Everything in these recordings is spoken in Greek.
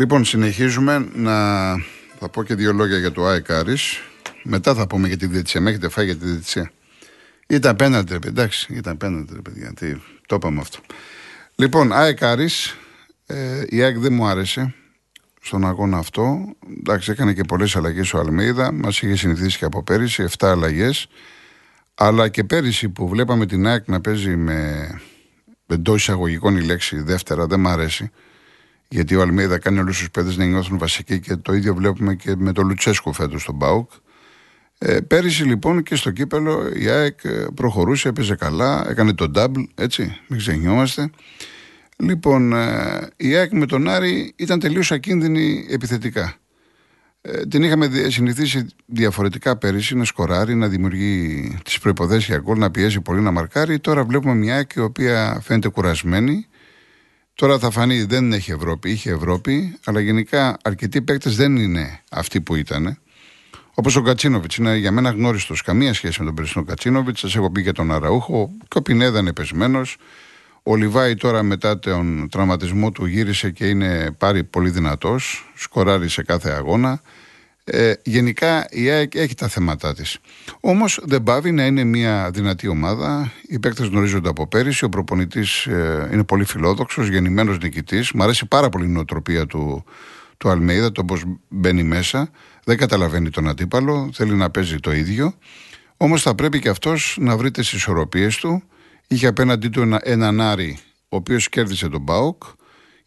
Λοιπόν, συνεχίζουμε να θα πω και δύο λόγια για το ΑΕΚ Μετά θα πούμε για τη διετησία. Με έχετε φάει για τη διετησία. Ήταν πέναντι, εντάξει, ήταν πέναντι, ρε παιδιά. Τι, το είπαμε αυτό. Λοιπόν, ΑΕΚ ε, η ΑΕΚ δεν μου άρεσε στον αγώνα αυτό. Εντάξει, έκανε και πολλές αλλαγές ο Αλμίδα. Μας είχε συνηθίσει και από πέρυσι, 7 αλλαγές. Αλλά και πέρυσι που βλέπαμε την ΑΕΚ να παίζει με εντός εισαγωγικών η λέξη δεύτερα, δεν μ' αρέσει. Γιατί ο Αλμίδα κάνει όλους τους παιδε να νιώθουν βασικοί και το ίδιο βλέπουμε και με τον Λουτσέσκο φέτος στον Μπάουκ. Ε, πέρυσι λοιπόν και στο κύπελο η ΑΕΚ προχωρούσε, έπαιζε καλά, έκανε το double, έτσι, μην ξεχνιόμαστε. Λοιπόν, ε, η ΑΕΚ με τον Άρη ήταν τελείως ακίνδυνη επιθετικά. Ε, την είχαμε συνηθίσει διαφορετικά πέρυσι να σκοράρει, να δημιουργεί τις προποθέσει για γκολ, να πιέζει πολύ να μαρκάρει. Τώρα βλέπουμε μια ΑΕΚ η οποία φαίνεται κουρασμένη. Τώρα θα φανεί δεν έχει Ευρώπη, είχε Ευρώπη, αλλά γενικά αρκετοί παίκτες δεν είναι αυτοί που ήταν. Όπως ο Κατσίνοβιτς είναι για μένα γνώριστος. Καμία σχέση με τον περσινό Κατσίνοβιτς. Σας έχω πει και τον Αραούχο. Και ο Πινέδα είναι πεσμένος. Ο Λιβάη τώρα μετά τον τραυματισμό του γύρισε και είναι πάρει πολύ δυνατός. Σκοράρει σε κάθε αγώνα. Ε, γενικά η ΑΕΚ έχει τα θέματα της. Όμως δεν πάβει να είναι μια δυνατή ομάδα. Οι παίκτες γνωρίζονται από πέρυσι. Ο προπονητής ε, είναι πολύ φιλόδοξος, γεννημένος νικητής. Μου αρέσει πάρα πολύ η νοοτροπία του, του Αλμέιδα, το πώς μπαίνει μέσα. Δεν καταλαβαίνει τον αντίπαλο, θέλει να παίζει το ίδιο. Όμως θα πρέπει και αυτός να βρει τις ισορροπίες του. Είχε απέναντί του ένα, έναν Άρη, ο οποίος κέρδισε τον Μπάουκ.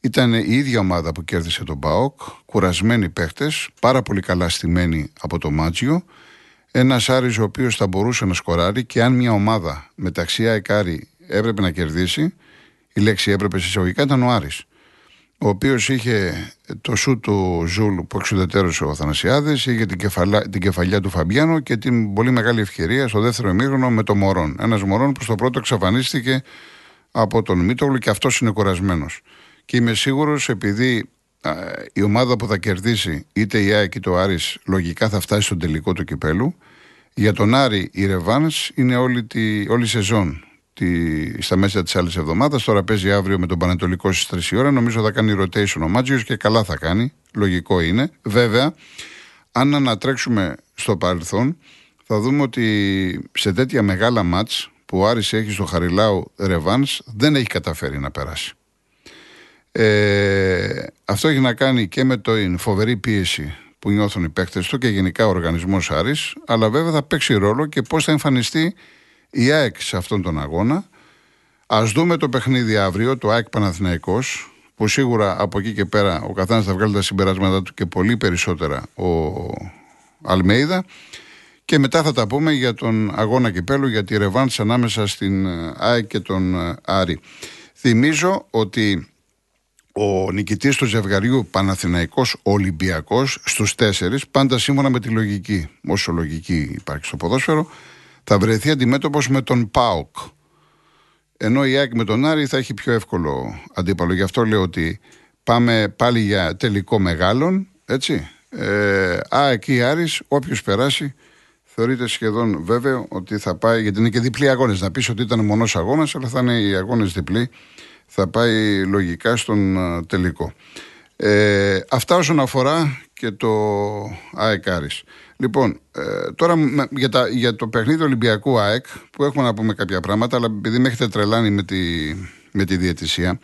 Ήταν η ίδια ομάδα που κέρδισε τον Μπάουκ. Κουρασμένοι παίχτες, πάρα πολύ καλά στημένοι από το Μάτζιο. Ένας Άρης ο οποίος θα μπορούσε να σκοράρει και αν μια ομάδα μεταξύ Άρη έπρεπε να κερδίσει, η λέξη έπρεπε σε εισαγωγικά ήταν ο Άρης ο οποίος είχε το σουτ του Ζουλ που εξουδετέρωσε ο Θανασιάδη, είχε την, κεφαλά, την κεφαλιά του Φαμπιάνο και την πολύ μεγάλη ευκαιρία στο δεύτερο ημίγχρονο με το Μορόν. Ένας Μορόν που στο πρώτο εξαφανίστηκε από τον Μίτογλου και αυτός είναι κουρασμένος. Και είμαι σίγουρος επειδή η ομάδα που θα κερδίσει είτε η ΑΕΚ είτε ο Άρης λογικά θα φτάσει στον τελικό του κυπέλου. Για τον Άρη η Ρεβάνς είναι όλη, τη, όλη η σεζόν τη, στα μέσα της άλλης εβδομάδας. Τώρα παίζει αύριο με τον Πανετολικό στις 3 η ώρα. Νομίζω θα κάνει rotation ο Μάτζιος και καλά θα κάνει. Λογικό είναι. Βέβαια, αν ανατρέξουμε στο παρελθόν, θα δούμε ότι σε τέτοια μεγάλα μάτς που ο Άρης έχει στο Χαριλάου Ρεβάνς δεν έχει καταφέρει να περάσει. Ε, αυτό έχει να κάνει και με την φοβερή πίεση που νιώθουν οι παίκτες του και γενικά ο οργανισμός Άρης, αλλά βέβαια θα παίξει ρόλο και πώς θα εμφανιστεί η ΑΕΚ σε αυτόν τον αγώνα. Α δούμε το παιχνίδι αύριο, το ΑΕΚ Παναθηναϊκός, που σίγουρα από εκεί και πέρα ο καθένας θα βγάλει τα συμπεράσματα του και πολύ περισσότερα ο Αλμέιδα. Και μετά θα τα πούμε για τον αγώνα κυπέλου, για τη ρεβάντς ανάμεσα στην ΑΕΚ και τον Άρη. Θυμίζω ότι ο νικητής του ζευγαριού Παναθηναϊκός Ολυμπιακός στους τέσσερις, πάντα σύμφωνα με τη λογική, όσο λογική υπάρχει στο ποδόσφαιρο, θα βρεθεί αντιμέτωπος με τον ΠΑΟΚ. Ενώ η ΑΕΚ με τον Άρη θα έχει πιο εύκολο αντίπαλο. Γι' αυτό λέω ότι πάμε πάλι για τελικό μεγάλων. Έτσι. Ε, ΑΕΚ ή Άρης, όποιος περάσει, θεωρείται σχεδόν βέβαιο ότι θα πάει. Γιατί είναι και διπλή αγώνες. Να πεις ότι ήταν μονός αγώνας, αλλά θα είναι οι αγώνες διπλοί. Θα πάει λογικά στον ε, τελικό. Ε, αυτά όσον αφορά και το ΑΕΚ Άρης. Λοιπόν, ε, τώρα για, τα, για το παιχνίδι Ολυμπιακού ΑΕΚ, που έχουμε να πούμε κάποια πράγματα, αλλά επειδή με έχετε τρελάνει με τη, με τη διαιτησία,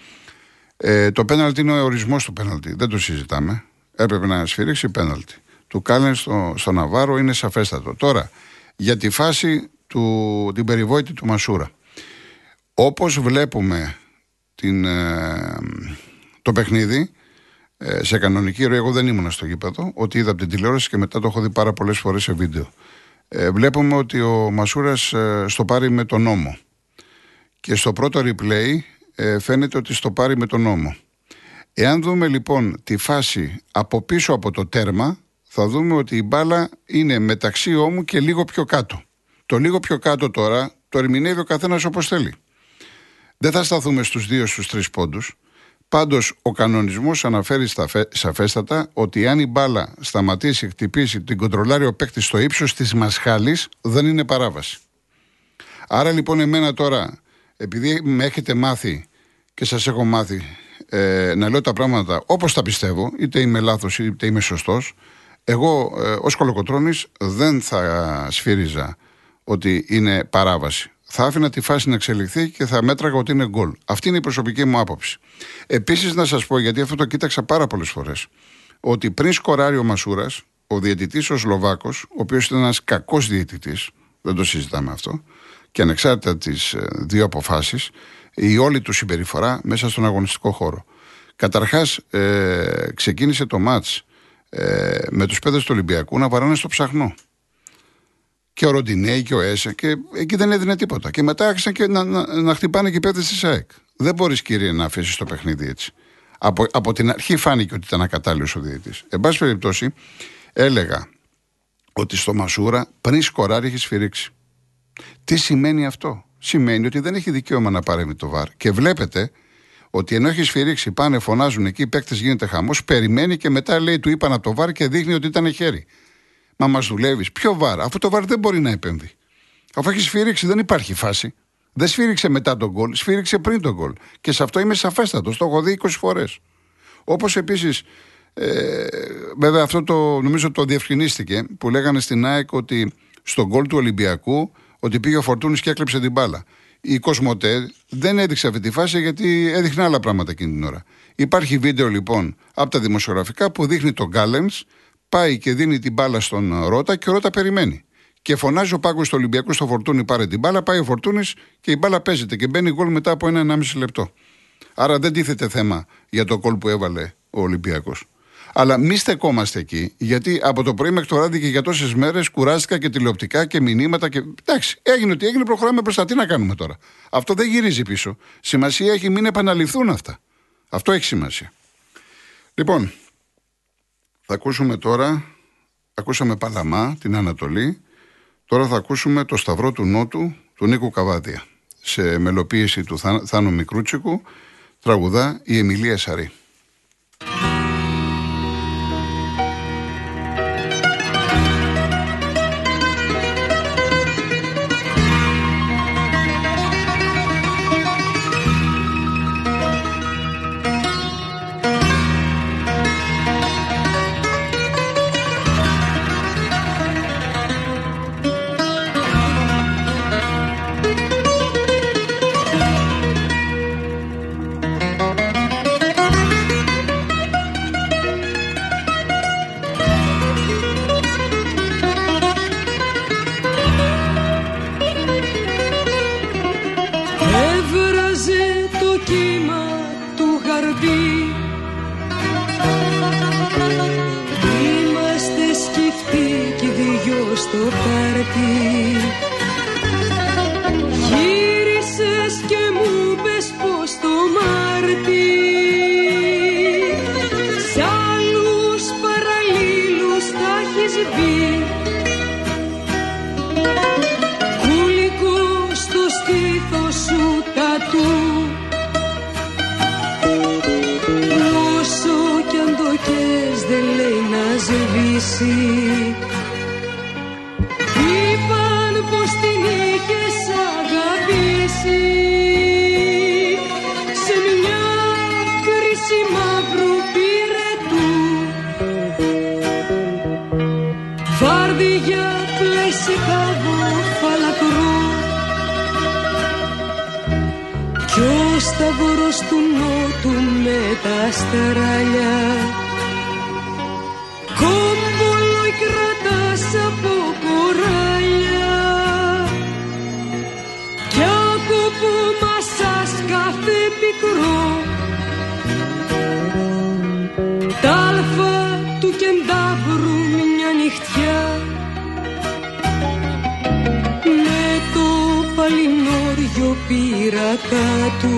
ε, το πέναλτι είναι ο ορισμός του πέναλτι. Δεν το συζητάμε. Έπρεπε να σφυρίξει πέναλτι. Του Κάλεν στο, στο Ναβάρο είναι σαφέστατο. Τώρα, για τη φάση του, την περιβόητη του Μασούρα. Όπως βλέπουμε την, ε, το παιχνίδι, ε, σε κανονική ροή, εγώ δεν ήμουν στο γήπεδο, ότι είδα από την τηλεόραση και μετά το έχω δει πάρα πολλές φορές σε βίντεο. Ε, βλέπουμε ότι ο Μασούρας ε, στο πάρει με τον νόμο. Και στο πρώτο replay ε, φαίνεται ότι στο πάρει με τον νόμο. Εάν δούμε λοιπόν τη φάση από πίσω από το τέρμα, θα δούμε ότι η μπάλα είναι μεταξύ ώμου και λίγο πιο κάτω. Το λίγο πιο κάτω τώρα το ερμηνεύει ο καθένας όπως θέλει. Δεν θα σταθούμε στους δύο στους τρεις πόντους. Πάντως, ο κανονισμός αναφέρει σαφέστατα ότι αν η μπάλα σταματήσει, χτυπήσει, την κοντρολάρει ο παίκτης στο ύψος της μασχάλης, δεν είναι παράβαση. Άρα λοιπόν, εμένα τώρα, επειδή με έχετε μάθει και σας έχω μάθει ε, να λέω τα πράγματα όπως τα πιστεύω, είτε είμαι λάθος είτε είμαι σωστός, εγώ ε, ως κολοκοτρόνη δεν θα σφύριζα ότι είναι παράβαση. Θα άφηνα τη φάση να εξελιχθεί και θα μέτραγα ότι είναι γκολ. Αυτή είναι η προσωπική μου άποψη. Επίσης, να σας πω, γιατί αυτό το κοίταξα πάρα πολλές φορές, ότι πριν σκοράρει ο Μασούρας, ο διαιτητής ο Σλοβάκος, ο οποίος ήταν ένας κακός διαιτητής, δεν το συζητάμε αυτό, και ανεξάρτητα τις ε, δύο αποφάσεις, η όλη του συμπεριφορά μέσα στον αγωνιστικό χώρο. Καταρχάς, ε, ξεκίνησε το ματ ε, με τους παίδε του Ολυμπιακού να βαράνε στο ψαχνό. Και ο Ροντινέη και ο Έσε, και εκεί δεν έδινε τίποτα. Και μετά άρχισαν και να, να, να χτυπάνε και οι παίδε της ΑΕΚ. Δεν μπορείς, κύριε, να αφήσεις το παιχνίδι έτσι. Από, από την αρχή φάνηκε ότι ήταν ακατάλληλος ο διαιτητής. Εν πάση περιπτώσει, έλεγα ότι στο Μασούρα πριν σκοράρει έχεις σφυρίξει. Τι σημαίνει αυτό; Σημαίνει ότι δεν έχει δικαίωμα να παρέμει το βαρ. Και βλέπετε ότι ενώ έχει σφυρίξει, πάνε, φωνάζουν εκεί, οι παίκτες γίνεται χαμός, περιμένει και μετά λέει του είπαν από το βαρ και δείχνει ότι ήταν χέρι. Μα μας δουλεύεις. Ποιο βαρ, αφού το βαρ δεν μπορεί να επέμβει. Αφού έχεις σφυρίξει, δεν υπάρχει φάση. Δεν σφύριξε μετά τον γκολ, σφύριξε πριν τον γκολ. Και σε αυτό είμαι σαφέστατος. Το έχω δει 20 φορές. Όπως επίσης, ε, βέβαια αυτό το νομίζω το διευκρινίστηκε που λέγανε στην ΑΕΚ ότι στον γκολ του Ολυμπιακού ότι πήγε ο Φορτούνης και έκλεψε την μπάλα. Η Κοσμοτέ δεν έδειξε αυτή τη φάση γιατί έδειχνε άλλα πράγματα εκείνη την ώρα. Υπάρχει βίντεο λοιπόν από τα δημοσιογραφικά που δείχνει τον Γκάλεν, πάει και δίνει την μπάλα στον Ρότα και ο Ρότα περιμένει. Και φωνάζει ο πάγκος του Ολυμπιακού στο Φορτούνη πάρε την μπάλα, πάει ο Φορτούνης και η μπάλα παίζεται και μπαίνει γκολ μετά από ένα-ενάμιση λεπτό. Άρα δεν τίθεται θέμα για το κόλ που έβαλε ο Ολυμπιακός. Αλλά μη στεκόμαστε εκεί, γιατί από το πρωί μέχρι το βράδυ και για τόσες μέρες κουράστηκα και τηλεοπτικά και μηνύματα. Και... Εντάξει, έγινε ότι έγινε, προχωράμε μπροστά. Τι να κάνουμε τώρα; Αυτό δεν γυρίζει πίσω. Σημασία έχει μην επαναληφθούν αυτά. Αυτό έχει σημασία. Λοιπόν, θα ακούσουμε τώρα. Ακούσαμε Παλαμά, την Ανατολή. Τώρα θα ακούσουμε το Σταυρό του Νότου του Νίκου Καβάδια. Σε μελοποίηση του Θάνου Μικρούτσικου τραγουδά η Εμιλία Σαρή. του νότου με τα αστεράλια κόμπολο κρατάς από κοράλια. Κι από μασάς κάθε πικρό. Τα αλφα του κεντάβρου μια νυχτιά. Με το παλινόριο πήρα του.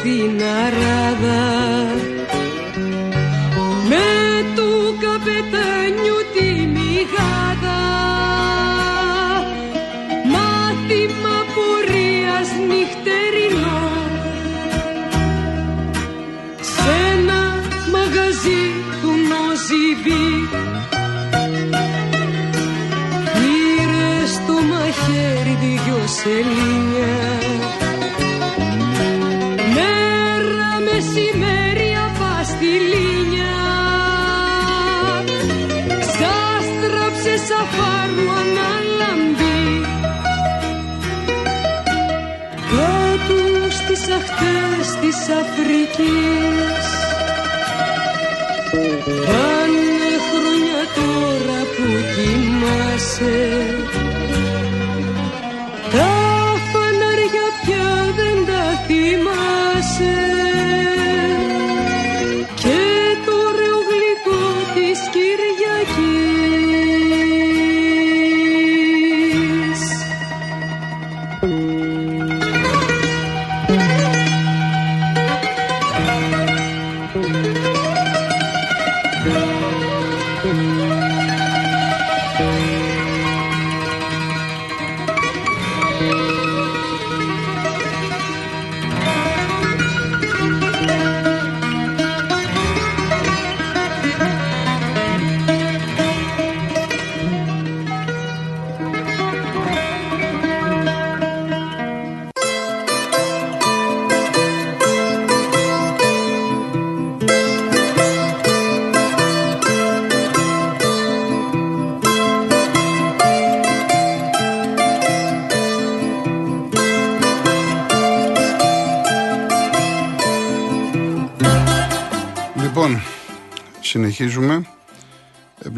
Στην αράδα στις αχτές της Αφρικής. Πάνε χρόνια τώρα που κοιμάσαι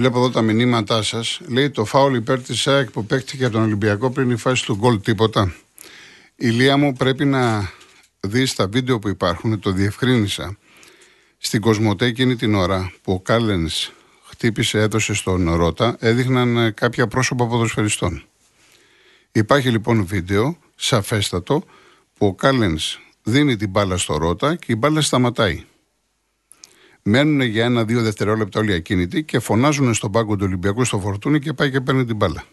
Βλέπω εδώ τα μηνύματά σας. Λέει το φάουλ υπέρ της ΑΕΚ που παίχτηκε από τον Ολυμπιακό πριν η φάση του γκολ τίποτα. Η Λία μου πρέπει να δεις τα βίντεο που υπάρχουν, το διευκρίνησα. Στην Κοσμοτέ εκείνη την ώρα που ο Κάλενς χτύπησε, έδωσε στον Ρότα, έδειχναν ε, κάποια πρόσωπα ποδοσφαιριστών. Υπάρχει λοιπόν βίντεο, σαφέστατο, που ο Κάλενς δίνει την μπάλα στο Ρότα και η μπάλα σταματάει. Μένουν για ένα-δύο δευτερόλεπτα όλοι ακίνητοι και φωνάζουν στον πάγκο του Ολυμπιακού στο φορτούνι και πάει και παίρνει την μπάλα.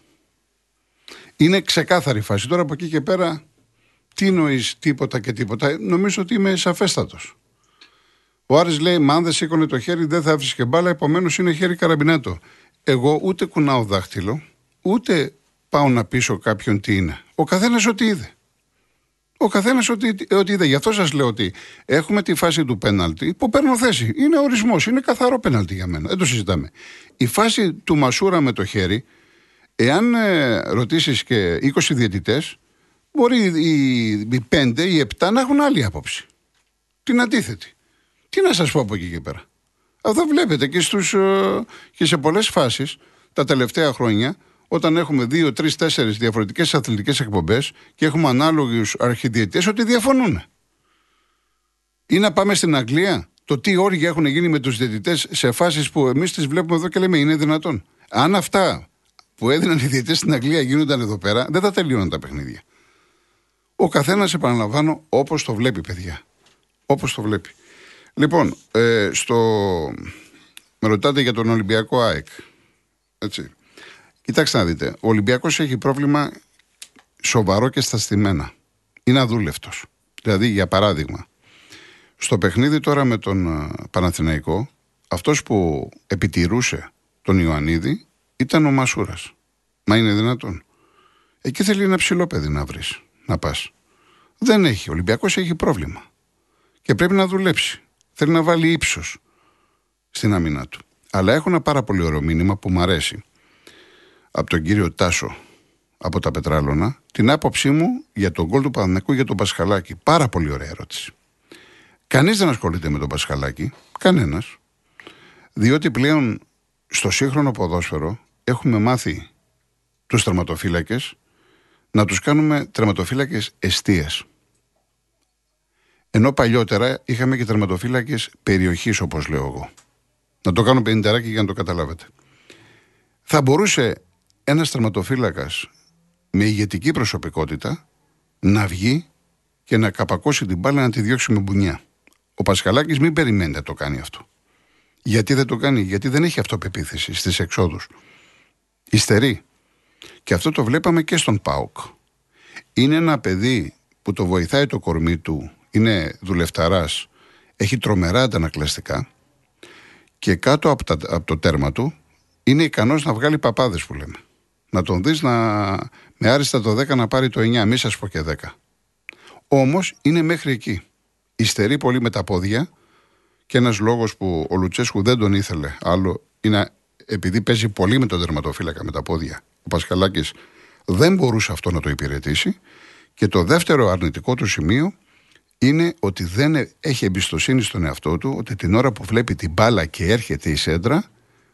Είναι ξεκάθαρη φάση. Τώρα από εκεί και πέρα, τι νοεί τίποτα και τίποτα. Νομίζω ότι είμαι σαφέστατος. Ο Άρης λέει: Μα αν δεν σήκωνε το χέρι, δεν θα έβρισκε μπάλα, επομένως είναι χέρι καραμπινέτο. Εγώ ούτε κουνάω δάχτυλο, ούτε πάω να πείσω κάποιον τι είναι. Ο καθένας ό,τι είδε. Ο καθένας ό,τι, ό,τι είδε. Γι' αυτό σας λέω ότι έχουμε τη φάση του πέναλτη που παίρνω θέση. Είναι ορισμός, είναι καθαρό πέναλτη για μένα. Δεν το συζητάμε. Η φάση του Μασούρα με το χέρι, εάν ε, ρωτήσεις και 20 διαιτητές, μπορεί οι, οι 5 ή 7 να έχουν άλλη άποψη. Την αντίθετη. Τι να σας πω από εκεί και πέρα. Αυτό βλέπετε και, στους, ε, και σε πολλές φάσεις τα τελευταία χρόνια όταν έχουμε δύο, τρεις, τέσσερις διαφορετικές αθλητικές εκπομπές και έχουμε ανάλογους αρχιδιαιτητέ ότι διαφωνούν. Ή να πάμε στην Αγγλία, το τι όρια έχουν γίνει με τους διαιτητές σε φάσεις που εμείς τις βλέπουμε εδώ και λέμε είναι δυνατόν. Αν αυτά που έδιναν οι διαιτητές στην Αγγλία γίνονταν εδώ πέρα, δεν θα τελείωναν τα παιχνίδια. Ο καθένας, επαναλαμβάνω, όπως το βλέπει, παιδιά. Όπως το βλέπει. Λοιπόν, ε, στο... με ρωτάτε για τον Ολυμπιακό ΑΕΚ. Έτσι. Κοιτάξτε να δείτε. Ο Ολυμπιακός έχει πρόβλημα σοβαρό και στα στημένα. Είναι αδούλευτος. Δηλαδή, για παράδειγμα, στο παιχνίδι τώρα με τον ε, Παναθηναϊκό, αυτός που επιτηρούσε τον Ιωαννίδη ήταν ο Μασούρας. Μα είναι δυνατόν. Εκεί θέλει ένα ψηλό παιδί να βρεις, να πας. Δεν έχει. Ο Ολυμπιακός έχει πρόβλημα. Και πρέπει να δουλέψει. Θέλει να βάλει ύψος στην άμυνά του. Αλλά έχω ένα πάρα πολύ ωραίο μήνυμα που μου αρέσει από τον κύριο Τάσο από τα Πετράλωνα την άποψή μου για τον γκολ του Παναθηναϊκού για τον Πασχαλάκη. Πάρα πολύ ωραία ερώτηση. Κανείς δεν ασχολείται με τον Πασχαλάκη. Κανένας. Διότι πλέον στο σύγχρονο ποδόσφαιρο έχουμε μάθει τους τερματοφύλακες να τους κάνουμε τερματοφύλακες εστία. Ενώ παλιότερα είχαμε και τερματοφύλακες περιοχής, όπως λέω εγώ. Να το κάνω πενιντεράκι για να το καταλάβετε. Θα μπορούσε ένας τερματοφύλακα με ηγετική προσωπικότητα να βγει και να καπακώσει την μπάλα να τη διώξει με μπουνιά. Ο Πασχαλάκης μην περιμένει να το κάνει αυτό. Γιατί δεν το κάνει, Γιατί δεν έχει αυτοπεποίθηση στις εξόδους. Ιστερεί. Και αυτό το βλέπαμε και στον ΠΑΟΚ. Είναι ένα παιδί που το βοηθάει το κορμί του, είναι δουλευταράς, έχει τρομερά αντανακλαστικά και κάτω από, από το τέρμα του είναι ικανός να βγάλει παπάδες που λέμε. Να τον δεις να, με άριστα το 10 να πάρει το 9, μη σας πω και 10. Όμως είναι μέχρι εκεί. Ιστερεί πολύ με τα πόδια και ένας λόγος που ο Λουτσέσκου δεν τον ήθελε άλλο είναι επειδή παίζει πολύ με τον τερματοφύλακα με τα πόδια. Ο Πασχαλάκης δεν μπορούσε αυτό να το υπηρετήσει. Και το δεύτερο αρνητικό του σημείο είναι ότι δεν έχει εμπιστοσύνη στον εαυτό του ότι την ώρα που βλέπει την μπάλα και έρχεται η σέντρα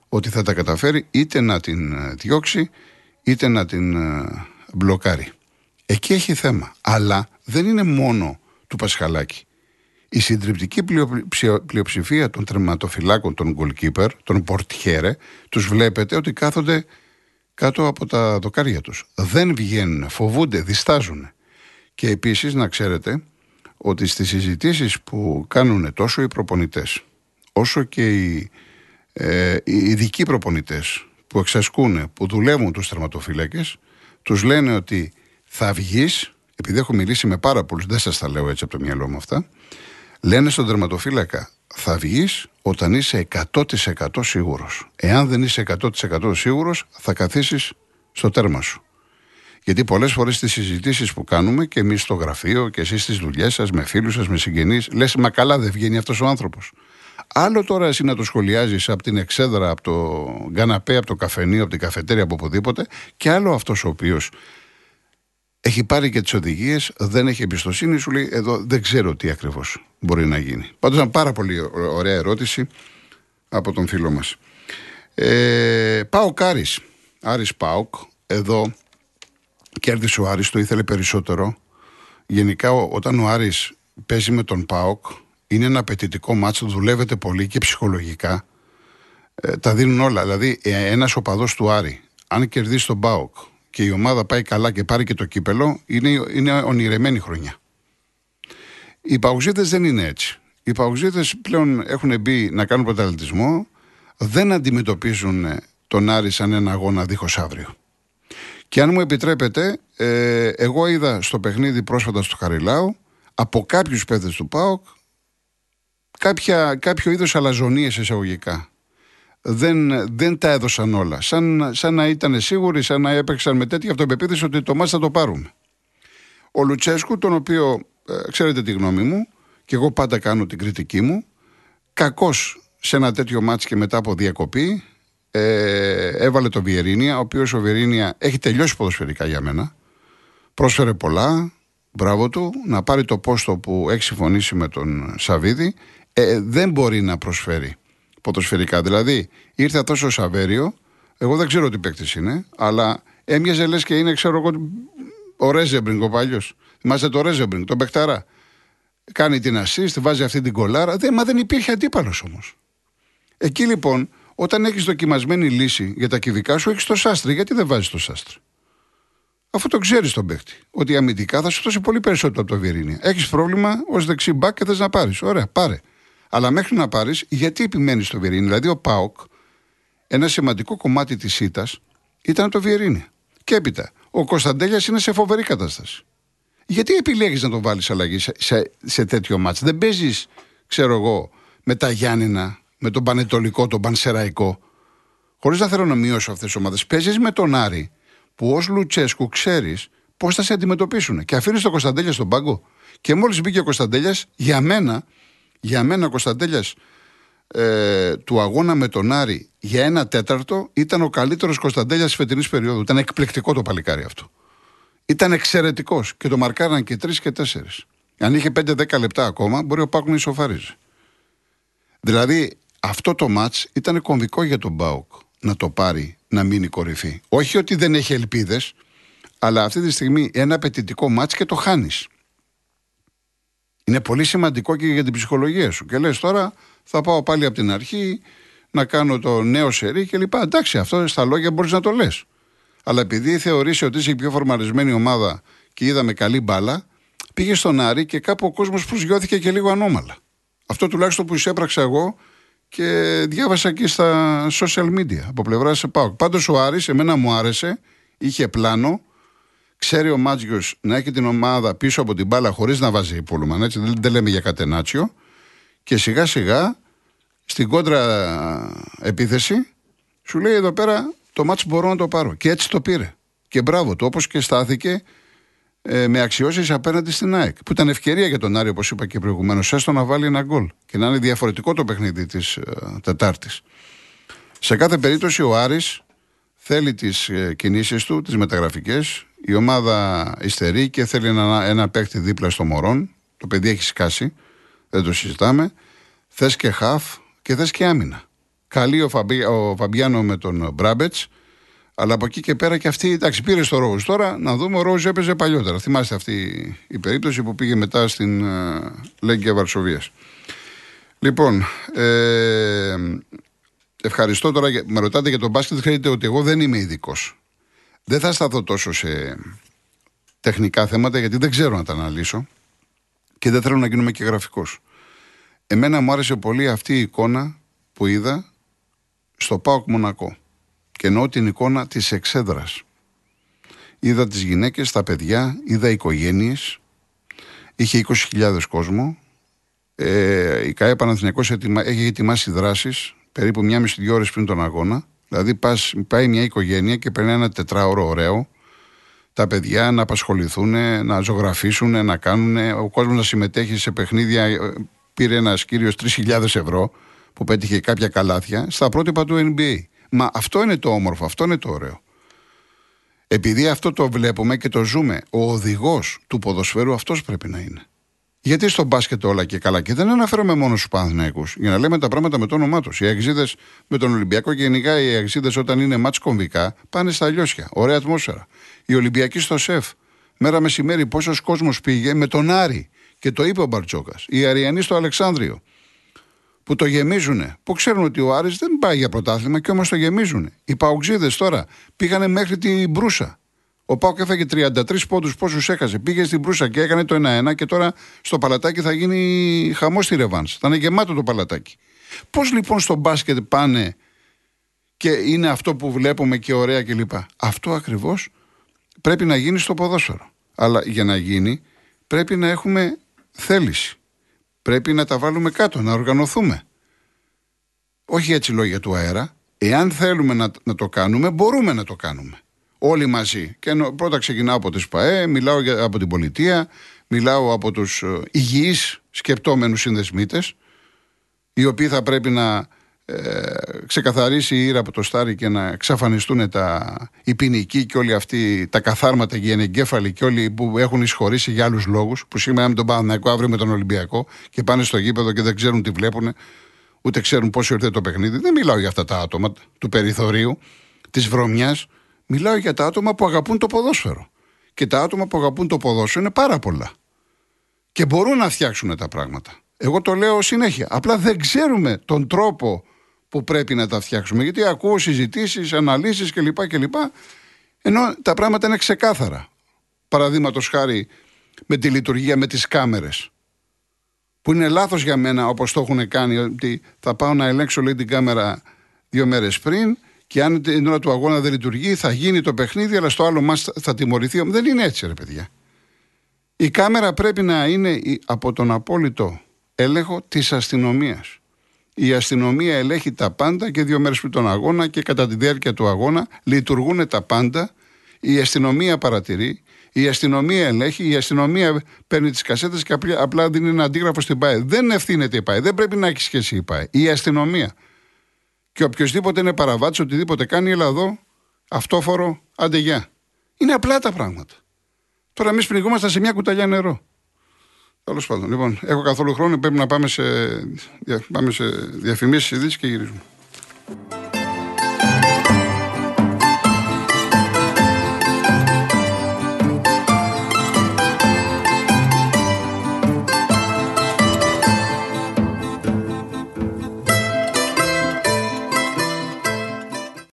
ότι θα τα καταφέρει είτε να την ε, διώξει είτε να την ε, μπλοκάρει. Εκεί έχει θέμα. Αλλά δεν είναι μόνο του Πασχαλάκη. Η συντριπτική πλειοψηφία των τερματοφυλάκων, των goalkeeper, των πορτιέρε, τους βλέπετε ότι κάθονται κάτω από τα δοκάρια τους. Δεν βγαίνουν, φοβούνται, διστάζουν. Και επίσης να ξέρετε ότι στις συζητήσεις που κάνουν τόσο οι προπονητές όσο και οι, ε, οι ειδικοί προπονητές που εξασκούν, που δουλεύουν τους τερματοφύλακες τους λένε ότι θα βγεις, επειδή έχω μιλήσει με πάρα πολλούς, δεν σας τα λέω έτσι από το μυαλό μου αυτά, λένε στον τερματοφύλακα θα βγεις όταν είσαι 100% σίγουρος. Εάν δεν είσαι 100% σίγουρος θα καθίσεις στο τέρμα σου. Γιατί πολλές φορές στι συζητήσεις που κάνουμε και εμείς στο γραφείο και εσείς στις δουλειές σας, με φίλους σας, με συγγενείς, λες, μα καλά δεν βγαίνει αυτός ο άνθρωπος. Άλλο τώρα εσύ να το σχολιάζεις από την εξέδρα, από το γκαναπέ, από το καφενείο, από την καφετέρια, από οπουδήποτε, και άλλο αυτός ο οποίος έχει πάρει και τις οδηγίες, δεν έχει εμπιστοσύνη, σου λέει εδώ δεν ξέρω τι ακριβώς μπορεί να γίνει. Πάντως, ήταν πάρα πολύ ωραία ερώτηση από τον φίλο μας. Ε, ΠΑΟΚ Άρη. Άρης Πάοκ, εδώ κέρδισε ο Άρης, το ήθελε περισσότερο. Γενικά όταν ο Άρης παίζει με τον ΠΑΟΚ είναι ένα απαιτητικό ματς, δουλεύεται πολύ και ψυχολογικά. Ε, τα δίνουν όλα. Δηλαδή ε, ένας οπαδός του Άρη, αν κερδίσει τον ΠΑΟΚ και η ομάδα πάει καλά και πάρει και το κύπελο, είναι, είναι ονειρεμένη χρονιά. Οι παουζίτες δεν είναι έτσι. Οι παουζίτες πλέον έχουν μπει να κάνουν πρωταθλητισμό, δεν αντιμετωπίζουν τον Άρη σαν ένα αγώνα δίχως αύριο. Και αν μου επιτρέπετε, ε, εγώ είδα στο παιχνίδι πρόσφατα στο Χαριλάου από κάποιους παίδε του ΠΑΟΚ κάποια, κάποιο είδος αλαζονίες εισαγωγικά. Δεν, δεν τα έδωσαν όλα. Σαν, σαν να ήταν σίγουροι, σαν να έπαιξαν με τέτοια αυτοπεποίθηση ότι το μάτς θα το πάρουμε. Ο Λουτσέσκου, τον οποίο ε, ξέρετε τη γνώμη μου, και εγώ πάντα κάνω την κριτική μου, κακός σε ένα τέτοιο μάτς και μετά από διακοπή, ε, έβαλε τον Βιερίνια, ο οποίος ο Βιερίνια έχει τελειώσει ποδοσφαιρικά για μένα. Πρόσφερε πολλά. Μπράβο του. Να πάρει το πόστο που έχει συμφωνήσει με τον Σαββίδη. Ε, δεν μπορεί να προσφέρει ποδοσφαιρικά. Δηλαδή, ήρθε αυτός ο Σαβέριο. Εγώ δεν ξέρω τι παίκτης είναι, αλλά έμοιαζε λες και είναι, ξέρω εγώ, ο Ρέζεμπρινγκ ο παλιός. Θυμάστε το Ρέζεμπρινγκ, τον παικταρά. Κάνει την assist, βάζει αυτή την κολάρα. Δεν, μα δεν υπήρχε αντίπαλος όμως. Εκεί λοιπόν όταν έχεις δοκιμασμένη λύση για τα κυβικά σου, έχεις το σάστρι. Γιατί δεν βάζεις το σάστρι; Αφού το ξέρεις τον παίχτη. Ότι αμυντικά θα σου δώσει πολύ περισσότερο από το Βιερίνια. Έχεις πρόβλημα ως δεξί μπακ και θες να πάρεις. Ωραία, πάρε. Αλλά μέχρι να πάρεις, γιατί επιμένεις στο Βιερίνια. Δηλαδή, ο Πάοκ, ένα σημαντικό κομμάτι της ήττας ήταν το Βιερίνια. Και έπειτα, ο Κωνσταντέλιας είναι σε φοβερή κατάσταση. Γιατί επιλέγεις να τον βάλεις αλλαγή σε, σε, σε τέτοιο μάτσο. Δεν παίζεις, ξέρω εγώ, με τα Γιάννηνα με τον Πανετολικό, τον Πανσεραϊκό. Χωρίς να θέλω να μειώσω αυτές τις ομάδες. Παίζεις με τον Άρη, που ως Λουτσέσκου ξέρεις πώς θα σε αντιμετωπίσουν. Και αφήνεις τον Κωνσταντέλια στον πάγκο. Και μόλις μπήκε ο Κωνσταντέλιας, για μένα, για μένα ο Κωνσταντέλιας ε, του αγώνα με τον Άρη για ένα τέταρτο ήταν ο καλύτερος Κωνσταντέλιας της φετινής περίοδου. Ήταν εκπληκτικό το παλικάρι αυτό. Ήταν εξαιρετικός και το μαρκάραν και τρεις και τέσσερις. Αν είχε 5-10 λεπτά ακόμα, μπορεί ο Πάκου να ισοφαρίζει. Δηλαδή, αυτό το μάτς ήταν κομβικό για τον Μπάουκ να το πάρει, να μείνει κορυφή. Όχι ότι δεν έχει ελπίδες, αλλά αυτή τη στιγμή ένα απαιτητικό μάτς και το χάνεις. Είναι πολύ σημαντικό και για την ψυχολογία σου. Και λες τώρα θα πάω πάλι από την αρχή να κάνω το νέο σερί και λοιπά. Εντάξει, αυτό στα λόγια μπορείς να το λες. Αλλά επειδή θεωρείς ότι είσαι η πιο φορμαρισμένη ομάδα και είδαμε καλή μπάλα, πήγες στον Άρη και κάπου ο κόσμος προσγειώθηκε και λίγο ανώμαλα. Αυτό τουλάχιστον που εισέπραξα εγώ και διάβασα και στα social media από πλευράς σε πάω. Πάντως ο Άρης, εμένα μου άρεσε, είχε πλάνο, ξέρει ο Μάτζιος να έχει την ομάδα πίσω από την μπάλα χωρίς να βάζει πούλμαν, έτσι δεν, δεν λέμε για κατενάτσιο. Και σιγά σιγά στην κόντρα επίθεση σου λέει εδώ πέρα το μάτς μπορώ να το πάρω. Και έτσι το πήρε. Και μπράβο του, όπως και στάθηκε ε, με αξιώσεις απέναντι στην ΑΕΚ. Που ήταν ευκαιρία για τον Άρη, όπως είπα και προηγουμένως, έστω να βάλει ένα γκολ και να είναι διαφορετικό το παιχνίδι της ε, Τετάρτης. Σε κάθε περίπτωση, ο Άρης θέλει τις ε, κινήσεις του, τις μεταγραφικές. Η ομάδα υστερεί και θέλει ένα, ένα παίκτη δίπλα στο Μωρόν. Το παιδί έχει σκάσει. Δεν το συζητάμε. Θες και χαφ και θες και άμυνα. Καλή ο, Φαμπι, ο Φαμπιάνο με τον Μπράμπετς. Αλλά από εκεί και πέρα και αυτή, εντάξει, πήρε στο Ρόζ. Τώρα να δούμε, ο Ρόζ έπαιζε παλιότερα. Θυμάστε αυτή η περίπτωση που πήγε μετά στην uh, Λέγκια Βαρσοβίας. Λοιπόν, ε, ευχαριστώ τώρα. Με ρωτάτε για τον μπάσκετ. Ξέρετε ότι εγώ δεν είμαι ειδικός. Δεν θα σταθώ τόσο σε τεχνικά θέματα γιατί δεν ξέρω να τα αναλύσω και δεν θέλω να γίνομαι και γραφικός. Εμένα μου άρεσε πολύ αυτή η εικόνα που είδα στο ΠΑΟΚ Μονακό. Και εννοώ την εικόνα της εξέδρας. Είδα τις γυναίκες, τα παιδιά, είδα οικογένειες. Είχε 20.000 κόσμο. Ε, η ΚΑΕ Παναθηναϊκός έχει ετοιμάσει δράσεις περίπου μια μισή δύο ώρες πριν τον αγώνα. Δηλαδή πας, πάει μια οικογένεια και παίρνει ένα τετράωρο ωραίο τα παιδιά να απασχοληθούν, να ζωγραφίσουν, να κάνουν, ο κόσμος να συμμετέχει σε παιχνίδια. Ε, πήρε ένας κύριος 3.000 ευρώ που πέτυχε κάποια καλάθια στα πρότυπα του NBA. Μα αυτό είναι το όμορφο, αυτό είναι το ωραίο. Επειδή αυτό το βλέπουμε και το ζούμε, ο οδηγός του ποδοσφαίρου αυτός πρέπει να είναι. Γιατί στο μπάσκετ όλα και καλά. Και δεν αναφέρομαι μόνο στους Παναθηναϊκούς, για να λέμε τα πράγματα με το όνομά τους. Οι αγζίδε με τον Ολυμπιακό και γενικά οι αγζίδε όταν είναι μάτς κομβικά πάνε στα λιώσια. Ωραία ατμόσφαιρα. Οι Ολυμπιακοί στο σεφ. Μέρα μεσημέρι πόσος κόσμος πήγε με τον Άρη. Και το είπε ο Μπαρτσόκας. Οι Αριανοί στο Αλεξάνδριο που το γεμίζουν, που ξέρουν ότι ο Άρης δεν πάει για πρωτάθλημα και όμως το γεμίζουν. Οι Παουξίδε τώρα πήγανε μέχρι την Μπρούσα. Ο Πάουκ έφαγε 33 πόντους, πόσους έχασε. Πήγε στην Μπρούσα και έκανε το 1-1 και τώρα στο παλατάκι θα γίνει χαμός στη Ρεβάνς. Θα είναι γεμάτο το παλατάκι. Πώς λοιπόν στο μπάσκετ πάνε και είναι αυτό που βλέπουμε και ωραία κλπ. Αυτό ακριβώς πρέπει να γίνει στο ποδόσφαιρο. Αλλά για να γίνει πρέπει να έχουμε θέληση. Πρέπει να τα βάλουμε κάτω, να οργανωθούμε. Όχι έτσι λόγια του αέρα. Εάν θέλουμε να, να το κάνουμε, μπορούμε να το κάνουμε. Όλοι μαζί. Και πρώτα ξεκινάω από τη ΣΠΑΕ, μιλάω για, από την πολιτεία, μιλάω από τους ε, υγιείς σκεπτόμενους συνδεσμίτες, οι οποίοι θα πρέπει να ε, ξεκαθαρίσει η ήρα από το στάρι και να εξαφανιστούν τα, οι ποινικοί και όλοι αυτοί τα καθάρματα και οι εγκέφαλοι και όλοι που έχουν εισχωρήσει για άλλους λόγους, που σήμερα με τον Παναναϊκό, αύριο με τον Ολυμπιακό και πάνε στο γήπεδο και δεν ξέρουν τι βλέπουν, ούτε ξέρουν πώς ήρθε το παιχνίδι. Δεν μιλάω για αυτά τα άτομα του περιθωρίου, της βρωμιάς. Μιλάω για τα άτομα που αγαπούν το ποδόσφαιρο. Και τα άτομα που αγαπούν το ποδόσφαιρο είναι πάρα πολλά. Και μπορούν να φτιάξουν τα πράγματα. Εγώ το λέω συνέχεια. Απλά δεν ξέρουμε τον τρόπο που πρέπει να τα φτιάξουμε. Γιατί ακούω συζητήσεις, αναλύσεις κλπ. κλπ. Ενώ τα πράγματα είναι ξεκάθαρα. Παραδείγματος χάρη με τη λειτουργία με τις κάμερες. Που είναι λάθος για μένα όπως το έχουν κάνει. Ότι θα πάω να ελέγξω λέει, την κάμερα δύο μέρες πριν και αν την ώρα του αγώνα δεν λειτουργεί θα γίνει το παιχνίδι, αλλά στο άλλο μα θα τιμωρηθεί. Δεν είναι έτσι, ρε παιδιά. Η κάμερα πρέπει να είναι από τον απόλυτο έλεγχο της αστυνομίας. Η αστυνομία ελέγχει τα πάντα και δύο μέρες πριν τον αγώνα και κατά τη διάρκεια του αγώνα λειτουργούν τα πάντα. Η αστυνομία παρατηρεί, η αστυνομία ελέγχει, η αστυνομία παίρνει τις κασέτες και απλά δίνει ένα αντίγραφο στην ΠΑΕ. Δεν ευθύνεται η ΠΑΕ, δεν πρέπει να έχει σχέση η ΠΑΕ. Η αστυνομία. Και οποιοδήποτε είναι παραβάτης, οτιδήποτε κάνει, έλα εδώ, αυτόφορο, άντε γεια. Είναι απλά τα πράγματα. Τώρα εμείς πνιγόμαστε σε μια κουταλιά νερό. Τέλος πάντων. Λοιπόν, έχω καθόλου χρόνο. Πρέπει να πάμε σε, πάμε σε διαφημίσεις, ειδήσεις και γυρίζουμε.